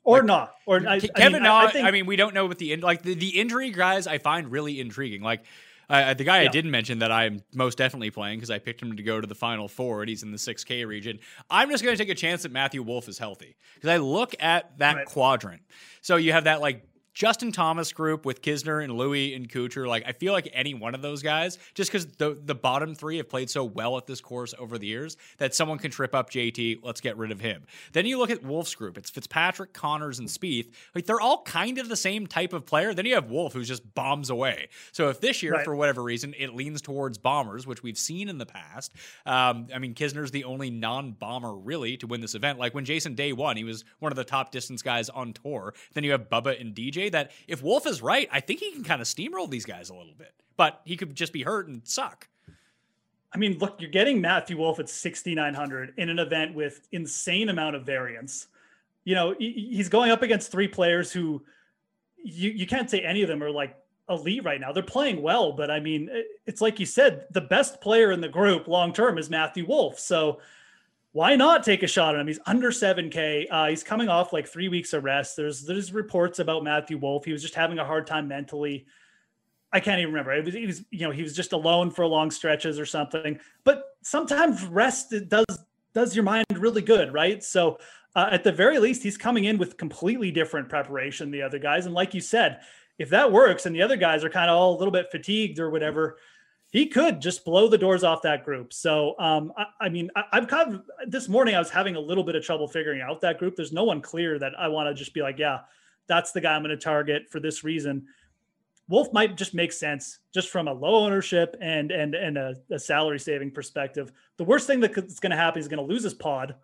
or like, not, or Kevin I, Na. I, think, I mean, we don't know what the like the, the injury guys. I find really intriguing. Like uh, the guy yeah. I didn't mention that I'm most definitely playing because I picked him to go to the final four and he's in the 6K region. I'm just going to take a chance that Matthew Wolff is healthy because I look at that right. quadrant. So you have that like Justin Thomas group with Kisner and Louis and Kuchar, like I feel like any one of those guys, just because the the bottom three have played so well at this course over the years that someone can trip up JT. Let's get rid of him. Then you look at Wolff's group. It's Fitzpatrick, Conners, and Spieth. Like they're all kind of the same type of player. Then you have Wolff, who just bombs away. So if this year, right. for whatever reason, it leans towards bombers, which we've seen in the past. Um, I mean, Kisner's the only non-bomber really to win this event. Like when Jason Day won, he was one of the top distance guys on tour. Then you have Bubba and DJ that if Wolff is right, I think he can kind of steamroll these guys a little bit, but he could just be hurt and suck. I mean, look, you're getting Matthew Wolff at 6,900 in an event with insane amount of variance. You know, he's going up against three players who you, you can't say any of them are like elite right now. They're playing well, but I mean, it's like you said, the best player in the group long term is Matthew Wolff. So why not take a shot on him? He's under 7K. Uh, he's coming off like three weeks of rest. There's there's reports about Matthew Wolff. He was just having a hard time mentally. I can't even remember. It was, he was, you know, he was just alone for long stretches or something. But sometimes rest does does your mind really good, right? So uh, at the very least, he's coming in with completely different preparation than the other guys. And like you said, if that works and the other guys are kind of all a little bit fatigued or whatever, he could just blow the doors off that group. So, um, I, I, mean, I, am kind of this morning I was having a little bit of trouble figuring out that group. There's no one clear that I want to just be like, yeah, that's the guy I'm going to target for this reason. Wolff might just make sense just from a low ownership and and and a, a salary saving perspective. The worst thing that's going to happen is going to lose his pod,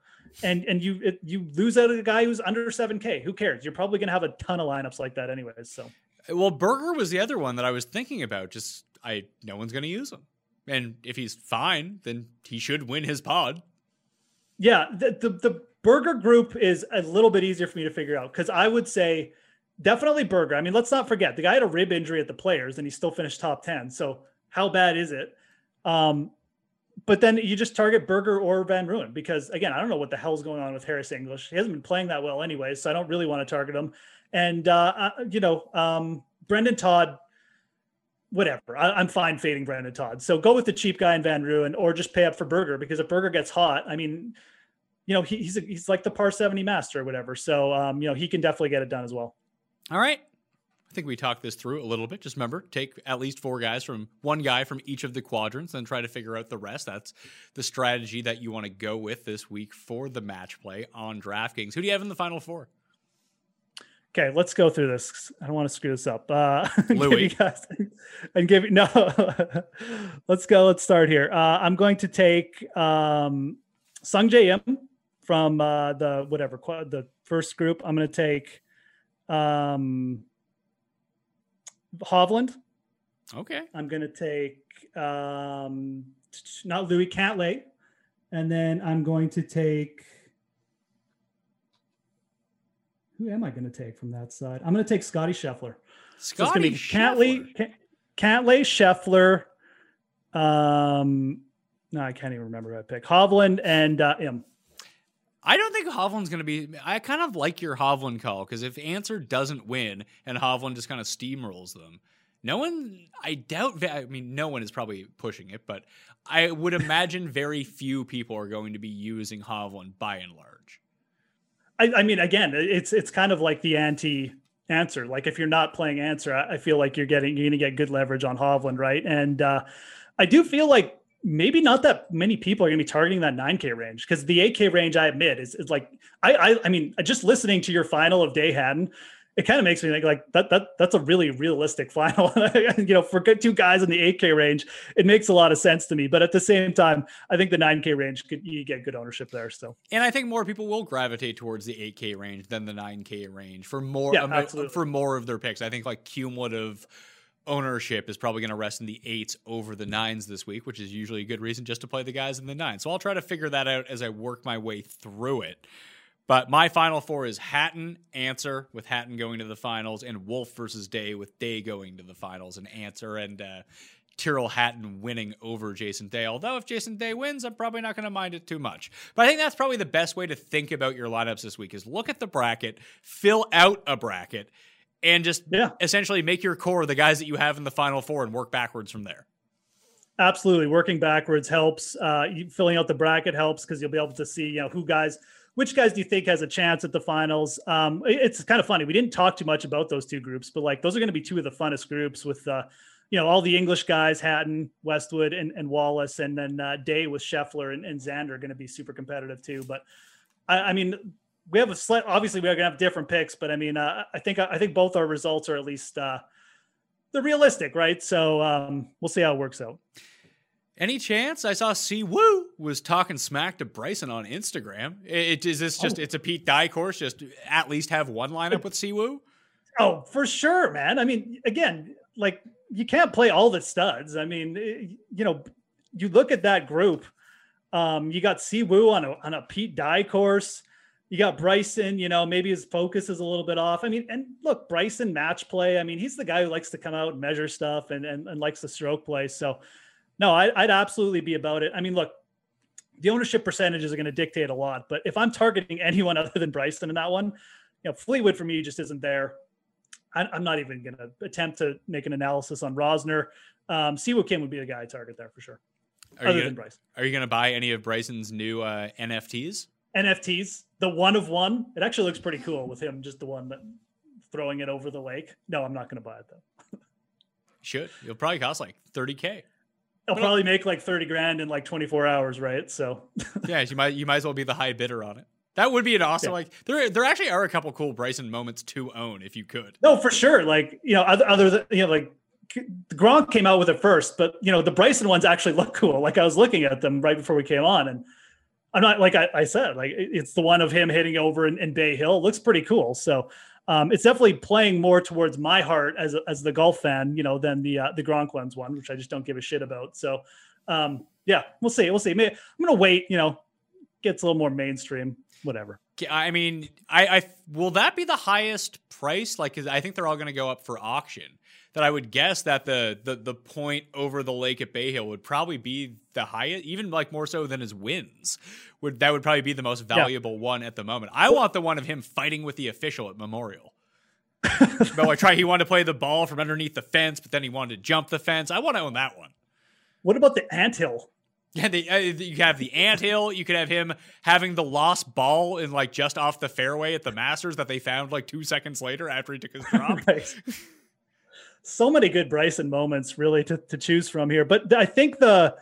and and you it, you lose out of a guy who's under seven K. Who cares? You're probably going to have a ton of lineups like that anyways. So, well, Berger was the other one that I was thinking about. Just I no one's going to use him, and if he's fine, then he should win his pod. Yeah, the the, the Berger group is a little bit easier for me to figure out because I would say definitely Berger. I mean, let's not forget the guy had a rib injury at the players and he still finished top 10. So how bad is it? Um, but then you just target Berger or Van Rooyen because again, I don't know what the hell's going on with Harris English. He hasn't been playing that well anyway, so I don't really want to target him. And uh, uh, you know, um, Brendon Todd, whatever. I, am fine fading Brendon Todd. So go with the cheap guy in Van Rooyen or just pay up for Berger because if Berger gets hot, I mean, you know, he, he's a, he's like the par 70 master or whatever. So um, you know, he can definitely get it done as well. All right. I think we talked this through a little bit. Just remember, take at least four guys from one guy from each of the quadrants and try to figure out the rest. That's the strategy that you want to go with this week for the match play on DraftKings. Who do you have in the final four? Okay, let's go through this. I don't want to screw this up. Uh, [LAUGHS] Louis. guys, [LAUGHS] and give you, no. [LAUGHS] let's go. Let's start here. Uh, I'm going to take um, Sungjae Im from uh, the whatever the first group. I'm going to take um, Hovland. Okay. I'm going to take um, not Louis Cantlay. And then I'm going to take. Who am I going to take from that side? I'm going to take Scottie Scheffler. Scotty so Cantlay, Cantlay, Scheffler. Um, no, I can't even remember who I picked. Hovland and uh, Im. I don't think Hovland's going to be. I kind of like your Hovland call because if Ancer doesn't win and Hovland just kind of steamrolls them, no one, I doubt, I mean, no one is probably pushing it, but I would imagine very few people are going to be using Hovland by and large. I, I mean, again, it's it's kind of like the anti Ancer. Like if you're not playing Ancer, I feel like you're getting you're going to get good leverage on Hovland, right? And uh, I do feel like maybe not that many people are going to be targeting that 9k range because the 8k range i admit is, is like I, I i mean just listening to your final of day Hatton, it kind of makes me think like that that that's a really realistic [LAUGHS] final you know for two guys in the 8k range it makes a lot of sense to me but at the same time i think the 9k range could you get good ownership there still and i think more people will gravitate towards the 8k range than the 9k range for more yeah, um, for more of their picks i think like cumulative ownership is probably going to rest in the eights over the nines this week, which is usually a good reason just to play the guys in the nines. So I'll try to figure that out as I work my way through it. But my final four is Hatton, Ancer with Hatton going to the finals, and Wolff versus Day, with Day going to the finals, and Ancer and uh, Tyrrell Hatton winning over Jason Day. Although if Jason Day wins, I'm probably not going to mind it too much. But I think that's probably the best way to think about your lineups this week is look at the bracket, fill out a bracket, and just yeah. essentially make your core the guys that you have in the final four and work backwards from there. Absolutely, working backwards helps. Uh, filling out the bracket helps because you'll be able to see you know who guys, which guys do you think has a chance at the finals. Um, it's kind of funny we didn't talk too much about those two groups, but like those are going to be two of the funnest groups with. Uh, you know all the English guys, Hatton, Westwood, and, and Wallace, and then uh, Day with Scheffler and, and Xander are going to be super competitive too. But I, I mean, we have a slight. Obviously, we're gonna have different picks, but I mean, uh, I think I think both our results are at least uh, they're realistic, right? So um, we'll see how it works out. Any chance I saw Si Woo was talking smack to Bryson on Instagram? It, is this just oh. it's a Pete Dye course? Just at least have one lineup with Si Woo? Oh, for sure, man. I mean, again, like you can't play all the studs. I mean, eh, you know, you look at that group. Um, you got Si Woo on a on a Pete Dye course you got Bryson, you know, maybe his focus is a little bit off. I mean, and look, Bryson match play. I mean, he's the guy who likes to come out and measure stuff and, and, and likes the stroke play. So, no, I, I'd absolutely be about it. I mean, look, the ownership percentages are going to dictate a lot. But if I'm targeting [LAUGHS] anyone other than Bryson in that one, you know, Fleetwood for me just isn't there. I, am not even going to attempt to make an analysis on Rozner. Um, Si Woo Kim would be the guy I target there for sure. Are other you than Bryson. Are you going to buy any of Bryson's new uh, NFTs? NFTs, the one of one. It actually looks pretty cool with him, just the one that throwing it over the lake. No, I'm not going to buy it though. [LAUGHS] Should it'll probably cost like 30k. I'll probably make like 30 grand in like 24 hours, right? So [LAUGHS] yeah, you might you might as well be the high bidder on it. That would be an awesome Yeah. like there there actually are a couple cool Bryson moments to own if you could. No, for sure. Like you know, other, other than you know, like Gronk came out with it first, but you know, the Bryson ones actually look cool. Like I was looking at them right before we came on, and I'm not like I, I said, like it's the one of him hitting over in, in Bay Hill. It looks pretty cool. So um, it's definitely playing more towards my heart as as the golf fan, you know, than the uh, the ones one, which I just don't give a shit about. So um, yeah, we'll see. We'll see. I'm gonna wait. You know, gets a little more mainstream. Whatever. I mean, I, I will that be the highest price? Like, I think they're all to go up for auction. That I would guess that the the the point over the lake at Bay Hill would probably be the highest, even like more so than his wins. Would that would probably be the most valuable one at the moment? I want the one of him fighting with the official at Memorial. [LAUGHS] but like, try he wanted to play the ball from underneath the fence, but then he wanted to jump the fence. I want to own that one. What about the anthill? Yeah, the, uh, you have the anthill. You could have him having the lost ball in like just off the fairway at the Masters that they found like two seconds later after he took his [LAUGHS] drop. right. So many good Bryson moments really to, to choose from here. But I think the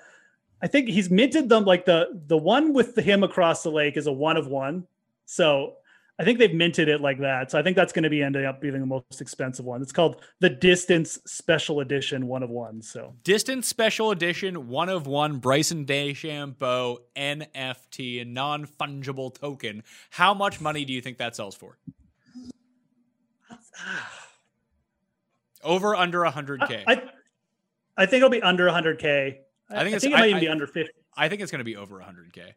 I think he's minted them like the the one with the him across the lake is a one of one. So I think they've minted it like that. So I think that's going to be ending up being the most expensive one. It's called the Distance Special Edition one of one. So Distance Special Edition, one of one Bryson DeChambeau NFT, a non fungible token. How much money do you think that sells for? Over under 100K. I, I I think it'll be under 100k. I think I it's- think it might even be under 50. I think it's going to be over 100K.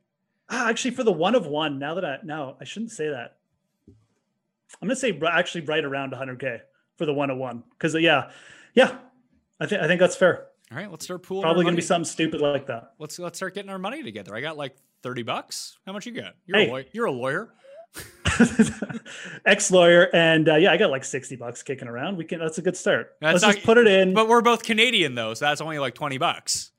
Ah, actually, for the one of one, now that I no, I shouldn't say that. I'm gonna say actually right around 100k for the one of one because yeah, yeah, I think I think that's fair. All right, let's start pooling. Probably gonna be something stupid like that. Let's let's start getting our money together. I got like 30 bucks. How much you got? You're Hey. a lawyer. You're a lawyer. [LAUGHS] [LAUGHS] Ex lawyer, and uh, yeah, I got like 60 bucks kicking around. We can. That's a good start. That's Let's not- just put it in. But we're both Canadian though, so that's only like 20 bucks.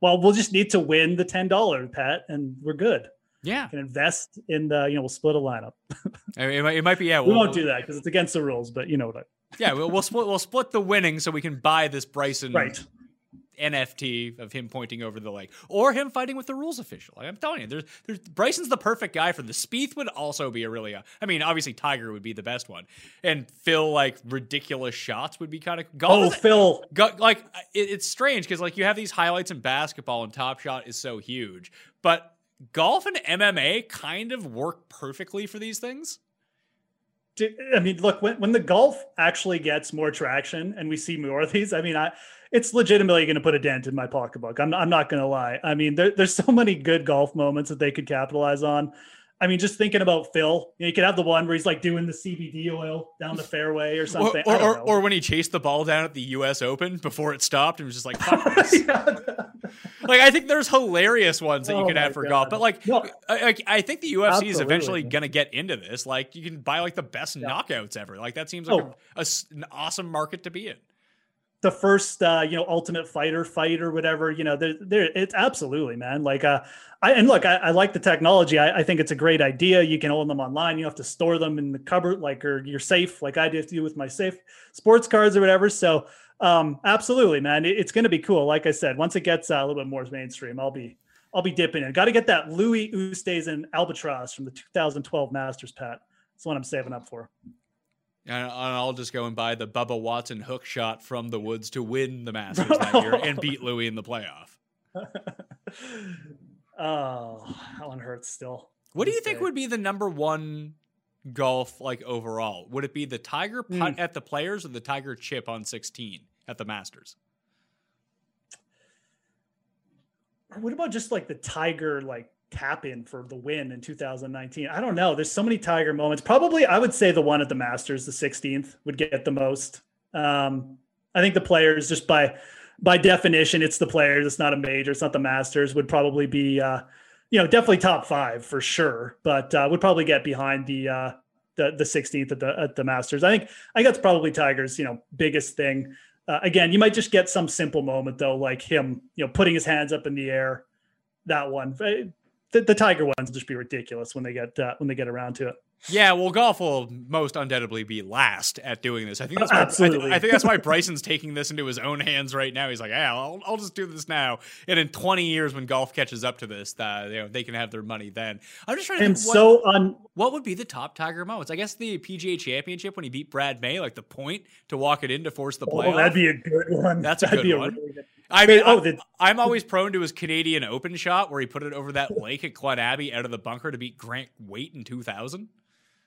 well, we'll just need to win the ten dollar, Pat, and we're good. Yeah. Can invest in the you know we'll split a lineup. I mean, it, might, it might be yeah. We we'll- won't do that because it's against the rules, but you know what I. Yeah, we'll, we'll split we'll split the winnings so we can buy this Bryson Right. NFT of him pointing over the lake or him fighting with the rules official. Like, I'm telling you, there's there's Bryson's the perfect guy for the Spieth would also be a really uh, I mean, obviously Tiger would be the best one. And Phil like ridiculous shots would be kind of golf Oh, Phil. Go, like it, it's strange because like you have these highlights in basketball and Top Shot is so huge, but golf and MMA kind of work perfectly for these things. I mean, look, when, when the golf actually gets more traction and we see more of these, I mean, I it's legitimately going to put a dent in my pocketbook. I'm, I'm not going to lie. I mean, there, there's so many good golf moments that they could capitalize on. I mean, just thinking about Phil, you, know, you could have the one where he's like doing the CBD oil down the fairway or something. or, or, or when he chased the ball down at the U.S. Open before it stopped and was just like, Fuck [LAUGHS] this. like I think there's hilarious ones that you Oh could have for golf, but like, No. I, I- think the UFC is eventually gonna get into this. Like, you can buy like the best knockouts ever. Like that seems like Oh. a- a an awesome market to be in. The first uh you know ultimate fighter fight or whatever you know there there it's absolutely man like uh i and look i, I like the technology. I, I think it's a great idea. You can own them online. You have to store them in the cupboard like or you're safe like i do with my safe sports cards or whatever. So um absolutely man it- it's going to be cool. Like i said once it gets uh, a little bit more mainstream i'll be i'll be dipping in. Got to get that louis oosthuizen albatross from the 2012 masters pat that's what i'm saving up for And I'll just go and buy the Bubba Watson hook shot from the woods to win the Masters that year [LAUGHS] and beat Louis in the playoff. [LAUGHS] oh that one hurts still What do you think day. would be the number one golf like overall? Would it be the Tiger putt Hmm. at the Players or the Tiger chip on 16 at the Masters? Or what about just like the Tiger like tap in for the win in 2019? I don't know. There's so many Tiger moments. Probably I would say the one at the Masters, the 16th, would get the most. Um, I think the players just by by definition, it's the players. It's not a major. It's not the Masters. Would probably be uh, you know definitely top five for sure, but uh, would probably get behind the uh, the the 16th at the at the Masters. I think I think that's probably Tiger's you know biggest thing. Uh, again, you might just get some simple moment though, like him, you know, putting his hands up in the air. That one, the, the Tiger ones will just be ridiculous when they get uh, when they get around to it. Yeah, well, golf will most undoubtedly be last at doing this. I think that's why, I, Absolutely. th- I think that's why [LAUGHS] Bryson's taking this into his own hands right now. He's like, "Yeah, I'll, I'll just do this now." And in 20 years, when golf catches up to this, uh, you know, they can have their money then. I'm just trying to I'm think what, so un. what would be the top Tiger moments. I guess the PGA Championship when he beat Brad May, like the point to walk it in to force the playoff. Oh, that'd be a good one. That's a that'd good be one. A really good, I mean, oh, the- I'm always prone to his Canadian Open shot where he put it over that lake at Glen Abbey out of the bunker to beat Grant Waite in 2000.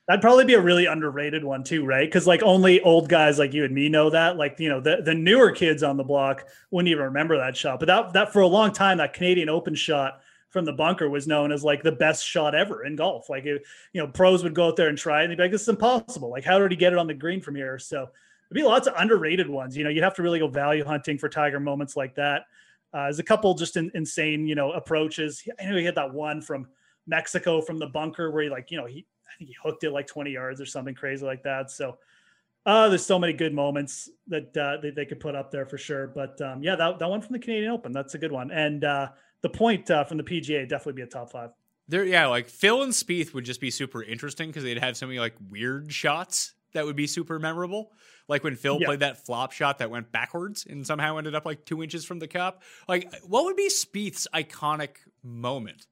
That'd probably be a really underrated one too, right? Because like only old guys like you and me know that. Like you know, the the newer kids on the block wouldn't even remember that shot. But that that for a long time, that Canadian Open shot from the bunker was known as like the best shot ever in golf. Like it, you know, pros would go out there and try it, and they'd be like, "This is impossible. Like, how did he get it on the green from here?" So there'd be lots of underrated ones. You know, you'd have to really go value hunting for Tiger moments like that. Uh, there's a couple just in, insane, you know, approaches. I know he had that one from Mexico from the bunker where he like, you know, he I think he hooked it like 20 yards or something crazy like that. So uh, there's so many good moments that uh, they, they could put up there for sure. But um, yeah, that, that one from the Canadian Open, that's a good one. And uh, the point uh, from the PGA definitely be a top five. There, yeah, like Phil and Spieth would just be super interesting because they'd have so many like weird shots that would be super memorable. Like when Phil Yeah. played that flop shot that went backwards and somehow ended up like two inches from the cup. Like, what would be Spieth's iconic moment?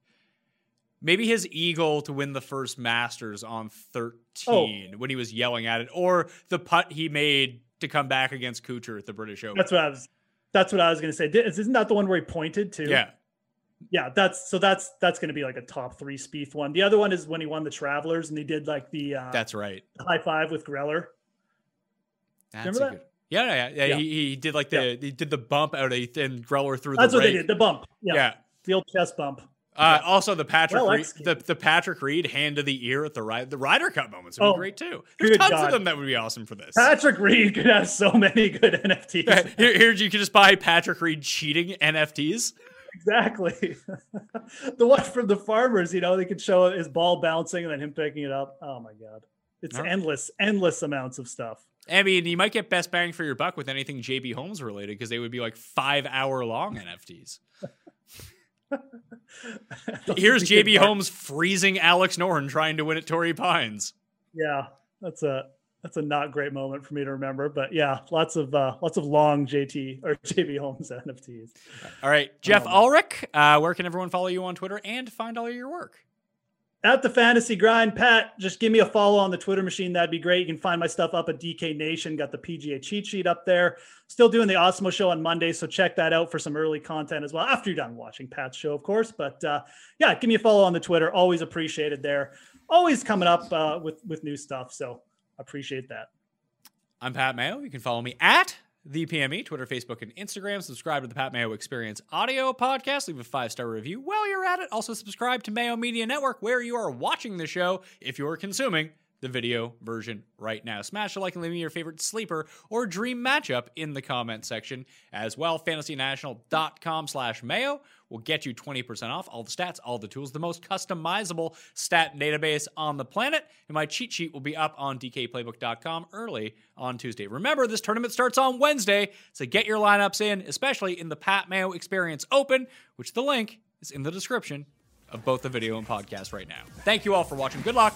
Maybe his eagle to win the first Masters on 13 when he was yelling at it, or the putt he made to come back against Kuchar at the British Open. That's what I was. That's what I was going to say. Isn't that the one where he pointed to? yeah. Yeah. That's so that's that's going to be like a top three Spieth one. The other one is when he won the Travelers and he did like the uh, That's right. high five with Greller. That's Remember that? good. Yeah, yeah, yeah. Yeah. He, he did like the he did the bump out of and Greller through That's the what they did. The bump. Yeah. Yeah. The old chest bump. Uh, Also, the Patrick Well Reed, the, the Patrick Reed hand to the ear at the ride the Ryder Cup moments would be Oh, great too. There's tons of them that would be awesome for this. Patrick Reed could have so many good [LAUGHS] NFTs. [LAUGHS] here, here you can just buy Patrick Reed cheating NFTs. Exactly. [LAUGHS] the one from the farmers, you know, they could show his ball bouncing and then him picking it up. Oh my god. It's right. endless, endless amounts of stuff. I mean, you might get best bang for your buck with anything JB Holmes related because they would be like five hour long NFTs. [LAUGHS] Here's JB. Holmes freezing Alex Noren trying to win at Torrey Pines. Yeah, that's a that's a not great moment for me to remember, but yeah, lots of uh, lots of long JT or [LAUGHS] JB Holmes [LAUGHS] NFTs. All right, Jeff Um, Ulrich, uh, where can everyone follow you on Twitter and find all your work? At the fantasy grind, Pat, just give me a follow on the Twitter machine. That'd be great. You can find my stuff up at DK Nation. Got the PGA cheat sheet up there. Still doing the Osmo show on Monday, so check that out for some early content as well. After you're done watching Pat's show, of course. But uh, yeah, give me a follow on the Twitter. Always appreciated there. Always coming up uh, with with new stuff. So appreciate that. I'm Pat Mayo. You can follow me at the PME, Twitter, Facebook, and Instagram. Subscribe to the Pat Mayo Experience audio podcast. Leave a five star review while you're at it. Also, subscribe to Mayo Media Network, where you are watching the show if you're consuming the video version right now. Smash a like and leave me your favorite sleeper or dream matchup in the comment section as well. FantasyNational.com slash Mayo will get you 20% off all the stats, all the tools, the most customizable stat database on the planet. And my cheat sheet will be up on DKPlaybook.com early on Tuesday. Remember, this tournament starts on Wednesday, so get your lineups in, especially in the Pat Mayo Experience Open, which the link is in the description of both the video and podcast right now. Thank you all for watching. Good luck.